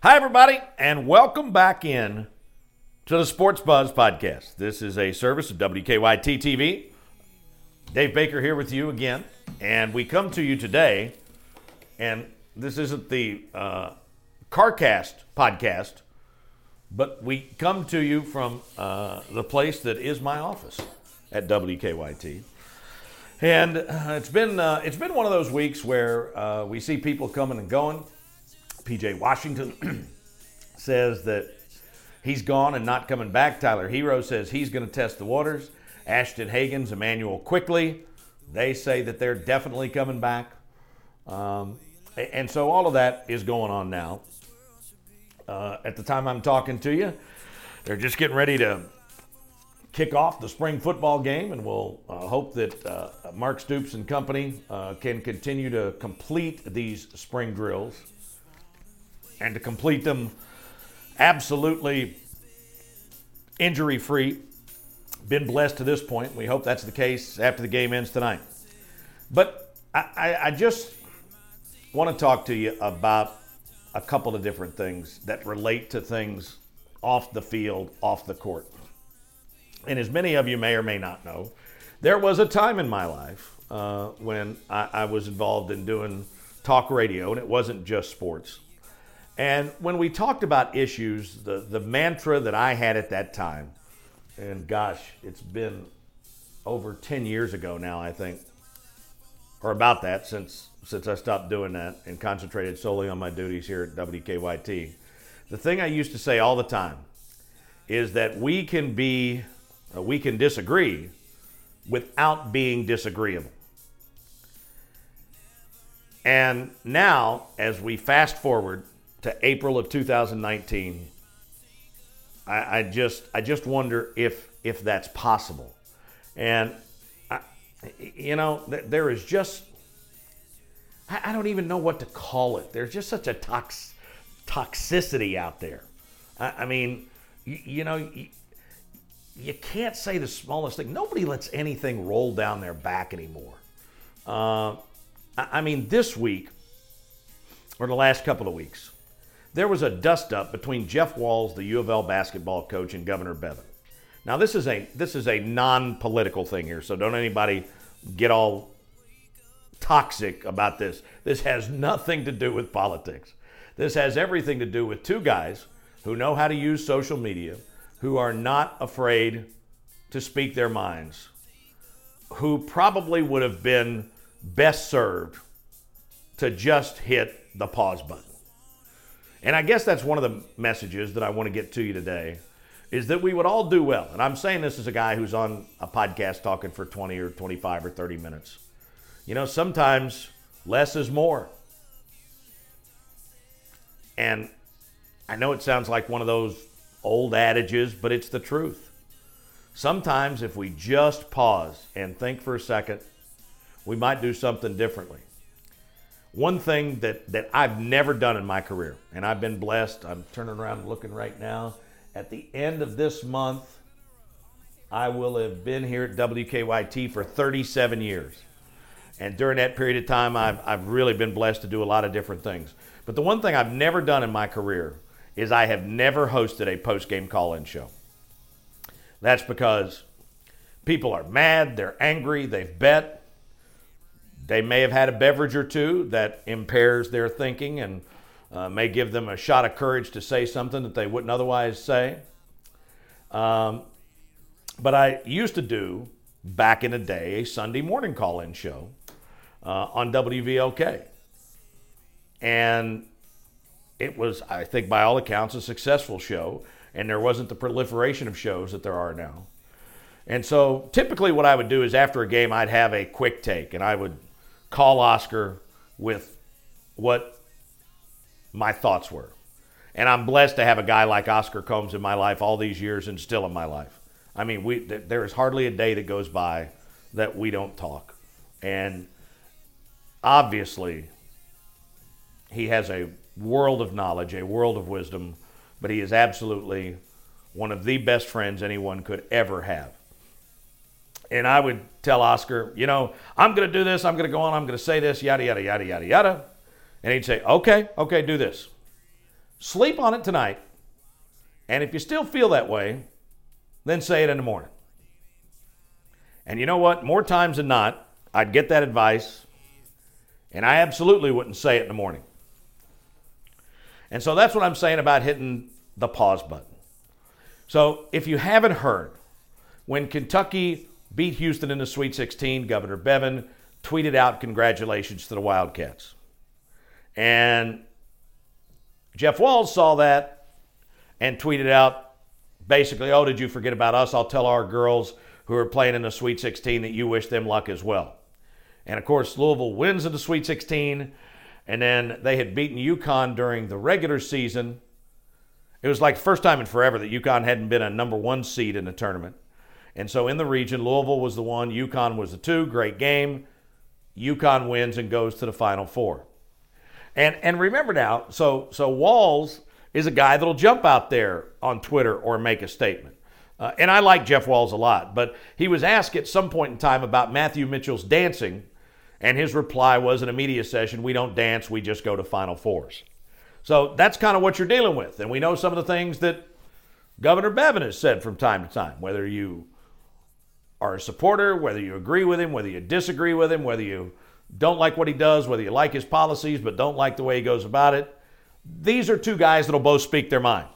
Hi, everybody, and welcome back in to the Sports Buzz podcast. This is a service of WKYT TV. Dave Baker here with you again, and we come to you today, and this isn't the uh, CarCast podcast, but we come to you from uh, the place that is my office at WKYT. And uh, it's been uh, it's been one of those weeks where uh, we see people coming and going. PJ Washington says that he's gone and not coming back. Tyler Herro says he's going to test the waters. Ashton Hagans, Immanuel Quickley, they say that they're definitely coming back. Um, and so all of that is going on now. Uh, at the time I'm talking to you, they're just getting ready to kick off the spring football game, and we'll uh, hope that uh, Mark Stoops and company uh, can continue to complete these spring drills and to complete them absolutely injury free. Been blessed to this point. We hope that's the case after the game ends tonight. But I, I, I just want to talk to you about a couple of different things that relate to things off the field, off the court. And as many of you may or may not know, there was a time in my life uh, when I, I was involved in doing talk radio, and it wasn't just sports. And when we talked about issues, the, the mantra that I had at that time, and gosh, it's been over 10 years ago now, I think, or about that since since I stopped doing that and concentrated solely on my duties here at WKYT. The thing I used to say all the time is that we can be uh, we can disagree without being disagreeable. And now, as we fast forward to April of 2019, I, I just I just wonder if if that's possible. And I, you know, there is just I, don't even know what to call it. There's just such a tox, toxicity out there. I, I mean, you, you know. You, you can't say the smallest thing. Nobody lets anything roll down their back anymore. Uh, I mean, this week, or the last couple of weeks, there was a dust up between Jeff Walz, the U of L basketball coach, and Governor Bevin. Now this is a this is a non-political thing here, so don't anybody get all toxic about this. This has nothing to do with politics. This has everything to do with two guys who know how to use social media, who are not afraid to speak their minds, who probably would have been best served to just hit the pause button. And I guess that's one of the messages that I want to get to you today is that we would all do well. And I'm saying this as a guy who's on a podcast talking for 20 or 25 or 30 minutes. You know, sometimes less is more. And I know it sounds like one of those old adages, but it's the truth. Sometimes if we just pause and think for a second, we might do something differently. One thing that, that I've never done in my career, and I've been blessed, I'm turning around looking right now. At the end of this month, I will have been here at WKYT for 37 years. And during that period of time, I've, I've really been blessed to do a lot of different things. But the one thing I've never done in my career is I have never hosted a post game call in show. That's because people are mad, they're angry, they've bet, they may have had a beverage or two that impairs their thinking and uh, may give them a shot of courage to say something that they wouldn't otherwise say. Um, but I used to do back in the day a Sunday morning call in show uh, on WVLK. And it was, I think, by all accounts, a successful show. And there wasn't the proliferation of shows that there are now. And so typically, what I would do is after a game, I'd have a quick take and I would call Oscar with what my thoughts were. And I'm blessed to have a guy like Oscar Combs in my life all these years and still in my life. I mean, we, there is hardly a day that goes by that we don't talk. And obviously, he has a world of knowledge, a world of wisdom, but he is absolutely one of the best friends anyone could ever have and I would tell Oscar, you know, I'm going to do this, I'm going to go on, I'm going to say this, yada, yada, yada, yada, yada. And he'd say, okay, okay, do this. Sleep on it tonight. And if you still feel that way, then say it in the morning. And you know what? More times than not, I'd get that advice, and I absolutely wouldn't say it in the morning. And so that's what I'm saying about hitting the pause button. So if you haven't heard, when Kentucky beat Houston in the Sweet 16, Governor Bevin tweeted out congratulations to the Wildcats. And Jeff Walz saw that and tweeted out basically, Oh, did you forget about us? I'll tell our girls who are playing in the Sweet 16 that you wish them luck as well. And of course, Louisville wins in the Sweet 16. And then they had beaten UConn during the regular season. It was like the first time in forever that UConn hadn't been a number one seed in the tournament. And so in the region, Louisville was the one, UConn was the two. Great game. UConn wins and goes to the Final Four. And and remember now, so so Walz is a guy that'll jump out there on Twitter or make a statement. Uh, and I like Jeff Walz a lot, but he was asked at some point in time about Matthew Mitchell's dancing, and his reply was in a media session, "We don't dance, we just go to Final Fours." So that's kind of what you're dealing with, and we know some of the things that Governor Bevin has said from time to time, whether you are a supporter, whether you agree with him, whether you disagree with him, whether you don't like what he does, whether you like his policies but don't like the way he goes about it. These are two guys that'll both speak their mind.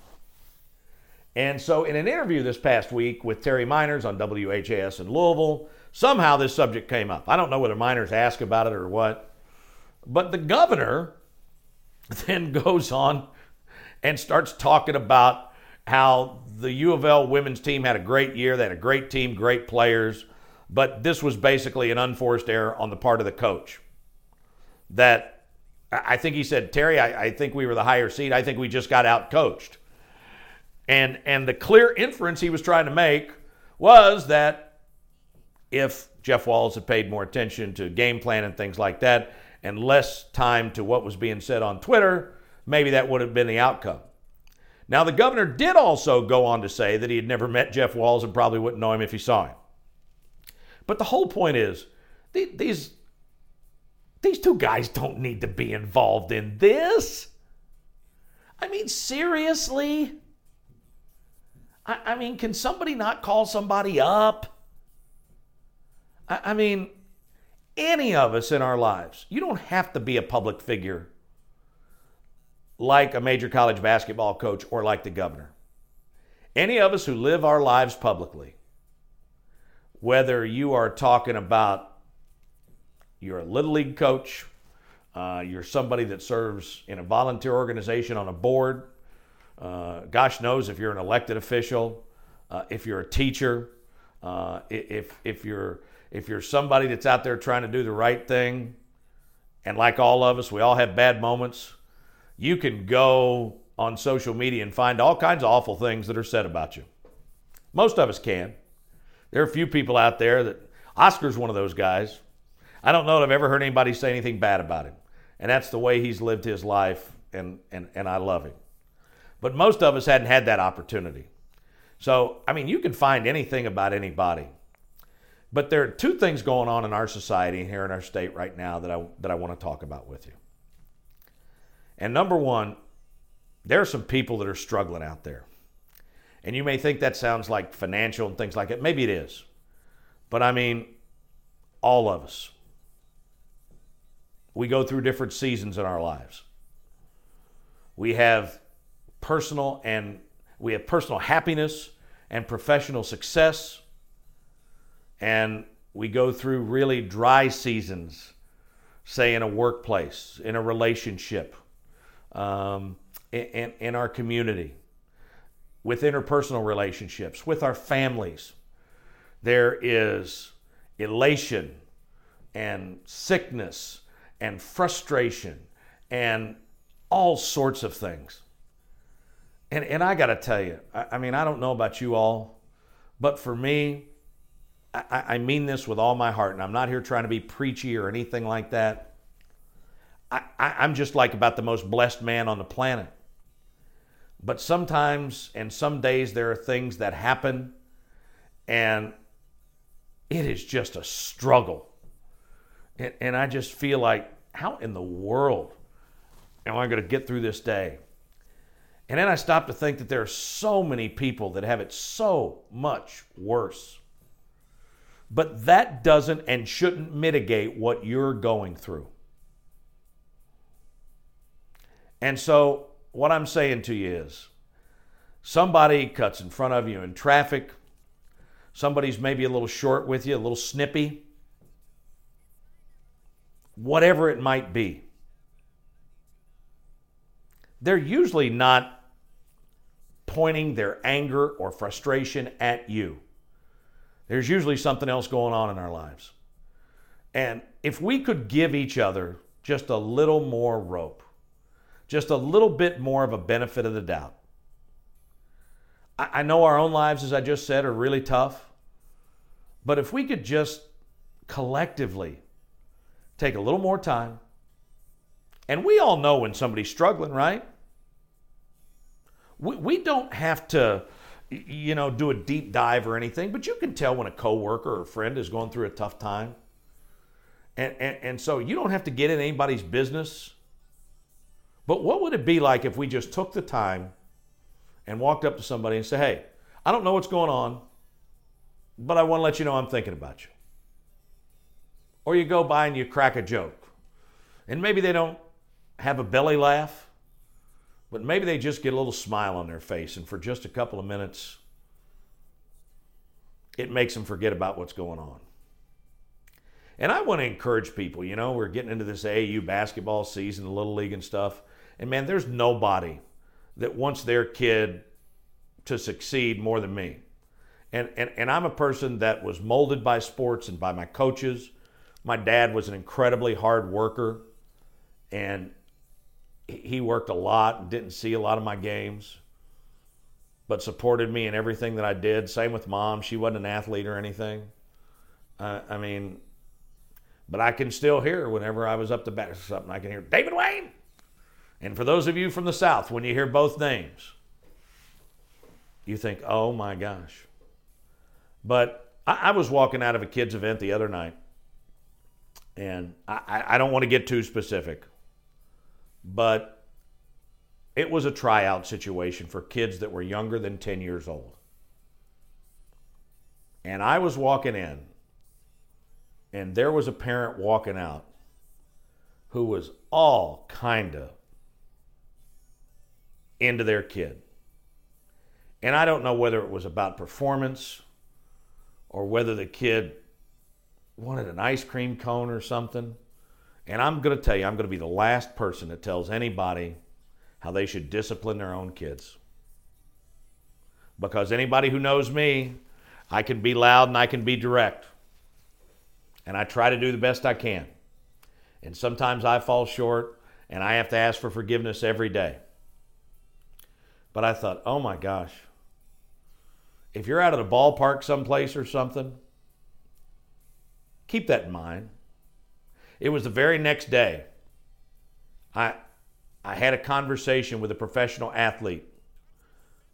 And so, in an interview this past week with Terry Meiners on WHAS in Louisville, somehow this subject came up. I don't know whether Meiners asked about it or what, but the governor then goes on and starts talking about how the U of L women's team had a great year. They had a great team, great players, but this was basically an unforced error on the part of the coach. That I think he said, Terry, I, I think we were the higher seed. I think we just got out coached. And and the clear inference he was trying to make was that if Jeff Walz had paid more attention to game plan and things like that, and less time to what was being said on Twitter, maybe that would have been the outcome. Now, the governor did also go on to say that he had never met Jeff Walz and probably wouldn't know him if he saw him. But the whole point is these, these two guys don't need to be involved in this. I mean, seriously? I, I mean, can somebody not call somebody up? I, I mean, any of us in our lives, you don't have to be a public figure like a major college basketball coach or like the governor. Any of us who live our lives publicly, whether you are talking about you're a little league coach, uh, you're somebody that serves in a volunteer organization on a board, uh, gosh knows if you're an elected official, uh, if you're a teacher, uh, if, if, you're, if you're somebody that's out there trying to do the right thing, and like all of us, we all have bad moments you can go on social media and find all kinds of awful things that are said about you. Most of us can. There are a few people out there that Oscar's one of those guys. I don't know that I've ever heard anybody say anything bad about him. And that's the way he's lived his life, and, and, and I love him. But most of us hadn't had that opportunity. So, I mean, you can find anything about anybody. But there are two things going on in our society here in our state right now that I, that I want to talk about with you. And number one, there are some people that are struggling out there. And you may think that sounds like financial and things like that. Maybe it is. But I mean, all of us. We go through different seasons in our lives. We have personal and we have personal happiness and professional success. And we go through really dry seasons, say in a workplace, in a relationship, um, in, in our community, with interpersonal relationships, with our families. There is elation and sickness and frustration and all sorts of things. And, and I got to tell you, I, I, mean, I don't know about you all, but for me, I, I mean this with all my heart, and I'm not here trying to be preachy or anything like that. I, I'm just like about the most blessed man on the planet. But sometimes and some days there are things that happen and it is just a struggle. And, and I just feel like, how in the world am I going to get through this day? And then I stop to think that there are so many people that have it so much worse. But that doesn't and shouldn't mitigate what you're going through. And so, what I'm saying to you is somebody cuts in front of you in traffic, somebody's maybe a little short with you, a little snippy, whatever it might be. They're usually not pointing their anger or frustration at you. There's usually something else going on in our lives. And if we could give each other just a little more rope, just a little bit more of a benefit of the doubt. I, know our own lives, as I just said, are really tough. But if we could just collectively take a little more time, and we all know when somebody's struggling, right? We, we don't have to, you know, do a deep dive or anything, but you can tell when a coworker or a friend is going through a tough time. And, and, and so you don't have to get in anybody's business. But what would it be like if we just took the time and walked up to somebody and said, hey, I don't know what's going on, but I want to let you know I'm thinking about you. Or you go by and you crack a joke. And maybe they don't have a belly laugh, but maybe they just get a little smile on their face. And for just a couple of minutes, it makes them forget about what's going on. And I want to encourage people, you know, we're getting into this AAU basketball season, the Little League and stuff. And man, there's nobody that wants their kid to succeed more than me. And, and, and I'm a person that was molded by sports and by my coaches. My dad was an incredibly hard worker, and he worked a lot and didn't see a lot of my games, but supported me in everything that I did. Same with mom. She wasn't an athlete or anything. Uh, I mean, but I can still hear whenever I was up to bat or something, I can hear David Wayne. And for those of you from the South, when you hear both names, you think, oh my gosh. But I, I was walking out of a kids' event the other night, and I, I don't want to get too specific, but it was a tryout situation for kids that were younger than 10 years old. And I was walking in, and there was a parent walking out who was all kind of into their kid. And I don't know whether it was about performance or whether the kid wanted an ice cream cone or something. And I'm going to tell you, I'm going to be the last person that tells anybody how they should discipline their own kids. Because anybody who knows me, I can be loud and I can be direct. And I try to do the best I can. And sometimes I fall short and I have to ask for forgiveness every day. But I thought, oh my gosh, if you're out at a ballpark someplace or something, keep that in mind. It was the very next day. I, I had a conversation with a professional athlete,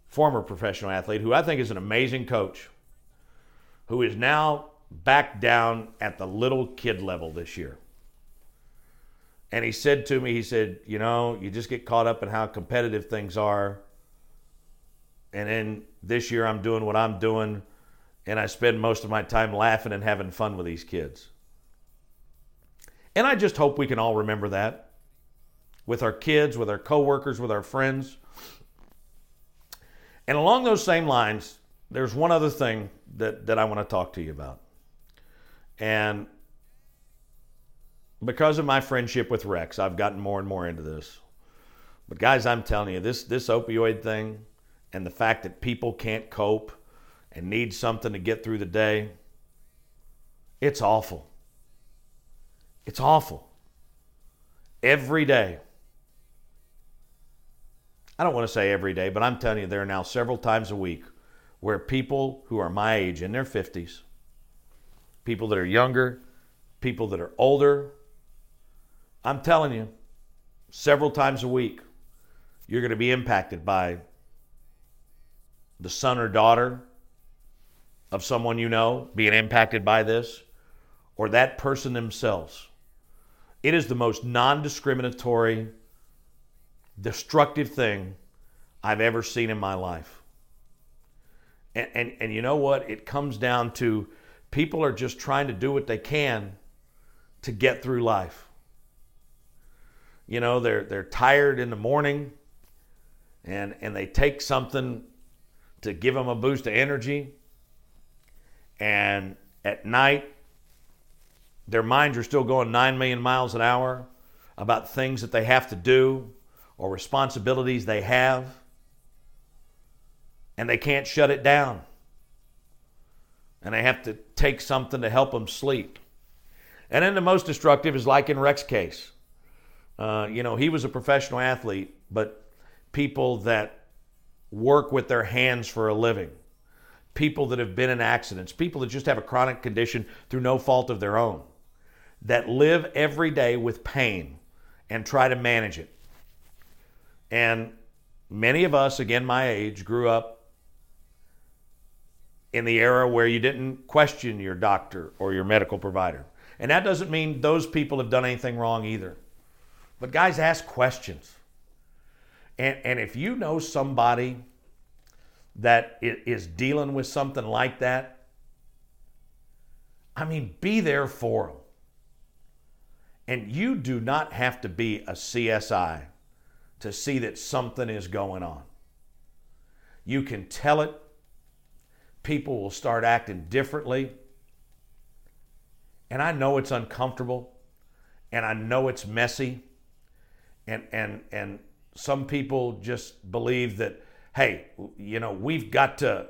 former professional athlete, who I think is an amazing coach, who is now back down at the little kid level this year. And he said to me, he said, You know, you just get caught up in how competitive things are and then this year I'm doing what I'm doing, and I spend most of my time laughing and having fun with these kids. And I just hope we can all remember that with our kids, with our coworkers, with our friends. And along those same lines, there's one other thing that, that I want to talk to you about. And because of my friendship with Rex, I've gotten more and more into this. But guys, I'm telling you, this this opioid thing, and the fact that people can't cope and need something to get through the day, it's awful. It's awful. Every day. I don't want to say every day, but I'm telling you, there are now several times a week where people who are my age in their 50s, people that are younger, people that are older, I'm telling you, several times a week, you're going to be impacted by the son or daughter of someone you know being impacted by this, or that person themselves. It is the most non discriminatory, destructive thing I've ever seen in my life. And, and, and you know what? It comes down to people are just trying to do what they can to get through life. You know, they're, they're tired in the morning and, and they take something to give them a boost of energy. And at night, their minds are still going 9 million miles an hour about things that they have to do or responsibilities they have. And they can't shut it down. And they have to take something to help them sleep. And then the most destructive is like in Rex's case. Uh, you know, he was a professional athlete, but people that work with their hands for a living, people that have been in accidents, people that just have a chronic condition through no fault of their own, that live every day with pain and try to manage it. And many of us, again, my age, grew up in the era where you didn't question your doctor or your medical provider. And that doesn't mean those people have done anything wrong either. But guys, ask questions. And, and if you know somebody that is dealing with something like that, I mean, be there for them. And you do not have to be a CSI to see that something is going on. You can tell it. People will start acting differently. And I know it's uncomfortable and I know it's messy. And and and some people just believe that hey, you know, we've got to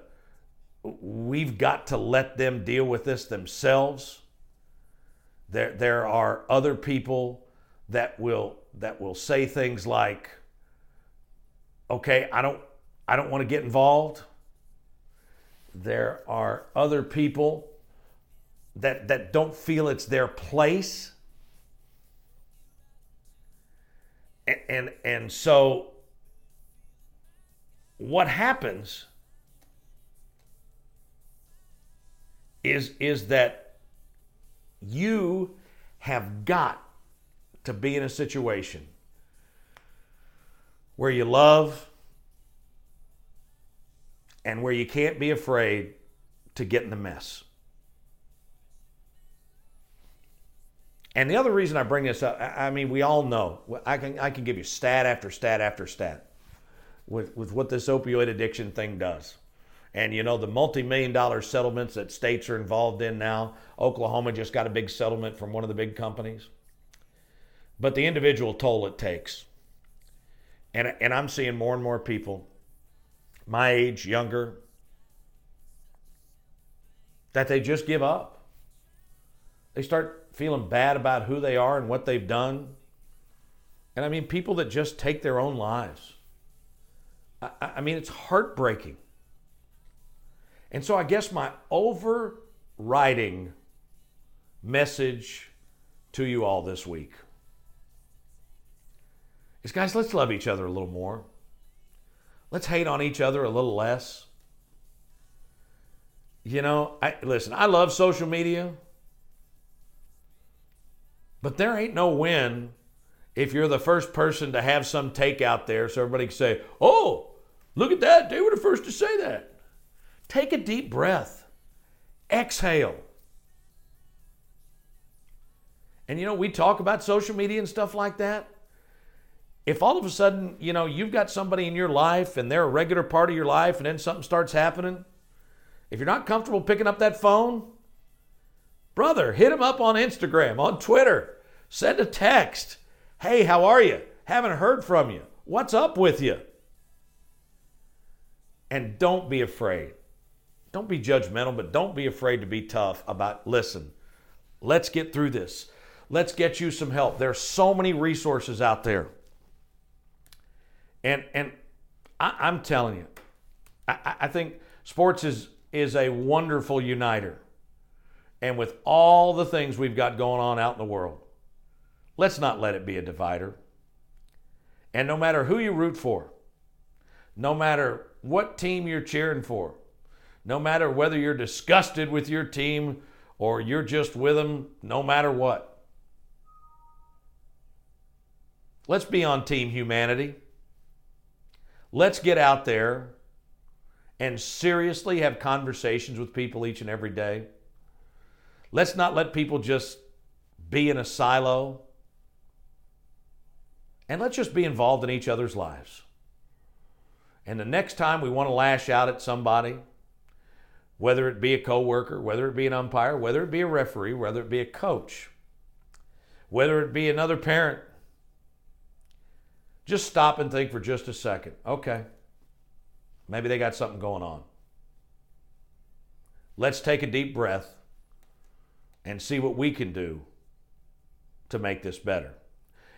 we've got to let them deal with this themselves. There, there are other people that will that will say things like, "Okay, I don't I don't want to get involved." There are other people that that don't feel it's their place. And and, so what happens is is that you have got to be in a situation where you love and where you can't be afraid to get in the mess. And the other reason I bring this up, I mean, we all know, I can, I can give you stat after stat after stat with, with what this opioid addiction thing does. And you know, the multi million dollar settlements that states are involved in now, Oklahoma just got a big settlement from one of the big companies. But the individual toll it takes. And, and I'm seeing more and more people, my age, younger, that they just give up. They start feeling bad about who they are and what they've done. And I mean, people that just take their own lives. I, I mean, it's heartbreaking. And so I guess my overriding message to you all this week is guys, let's love each other a little more. Let's hate on each other a little less. You know, I listen, I love social media. But there ain't no win if you're the first person to have some take out there so everybody can say, "Oh, look at that. They were the first to say that." Take a deep breath. Exhale. And you know, we talk about social media and stuff like that. If all of a sudden, you know, you've got somebody in your life and they're a regular part of your life and then something starts happening, if you're not comfortable picking up that phone, brother, hit him up on Instagram, on Twitter, send a text. Hey, how are you? Haven't heard from you. What's up with you? And don't be afraid don't be judgmental, but don't be afraid to be tough about listen, let's get through this. Let's get you some help. There's so many resources out there. And and I, am telling you, I, I think sports is is a wonderful uniter. And with all the things we've got going on out in the world, let's not let it be a divider. And no matter who you root for, no matter what team you're cheering for, no matter whether you're disgusted with your team or you're just with them, no matter what. Let's be on Team Humanity. Let's get out there and seriously have conversations with people each and every day. Let's not let people just be in a silo. And let's just be involved in each other's lives. And the next time we want to lash out at somebody, whether it be a coworker, whether it be an umpire, whether it be a referee, whether it be a coach, whether it be another parent, just stop and think for just a second. Okay, maybe they got something going on. Let's take a deep breath and see what we can do to make this better.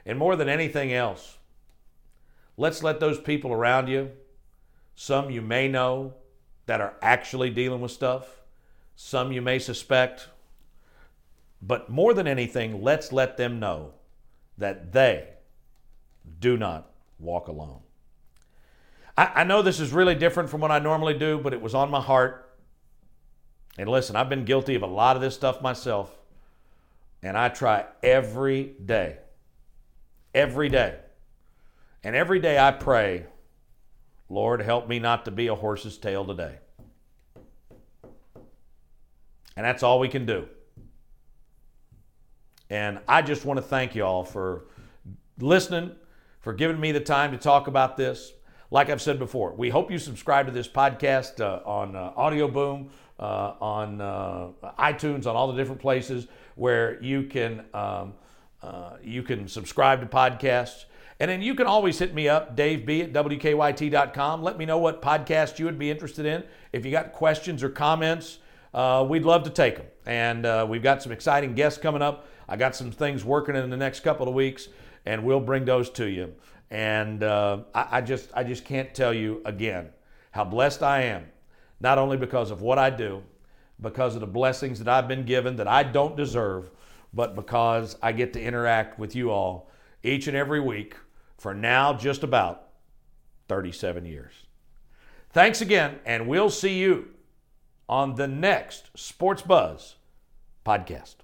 And more than anything else, let's let those people around you, some you may know that are actually dealing with stuff, some you may suspect, but more than anything, let's let them know that they do not walk alone. I, I, know this is really different from what I normally do, but it was on my heart. And listen, I've been guilty of a lot of this stuff myself. And I try every day, every day. And every day I pray, Lord, help me not to be a horse's tail today. And that's all we can do. And I just want to thank you all for listening, for giving me the time to talk about this. Like I've said before, we hope you subscribe to this podcast uh, on uh, Audio Boom, uh, on uh, iTunes, on all the different places where you can um, uh, you can subscribe to podcasts. And then you can always hit me up, Dave B at WKYT.com. Let me know what podcast you would be interested in. If you got questions or comments, uh, we'd love to take them. And we've got some exciting guests coming up. I got some things working in the next couple of weeks, and we'll bring those to you. And uh, I, I just I just can't tell you again how blessed I am, not only because of what I do, because of the blessings that I've been given that I don't deserve, but because I get to interact with you all each and every week for now just about 37 years. Thanks again, and we'll see you on the next Sports Buzz podcast.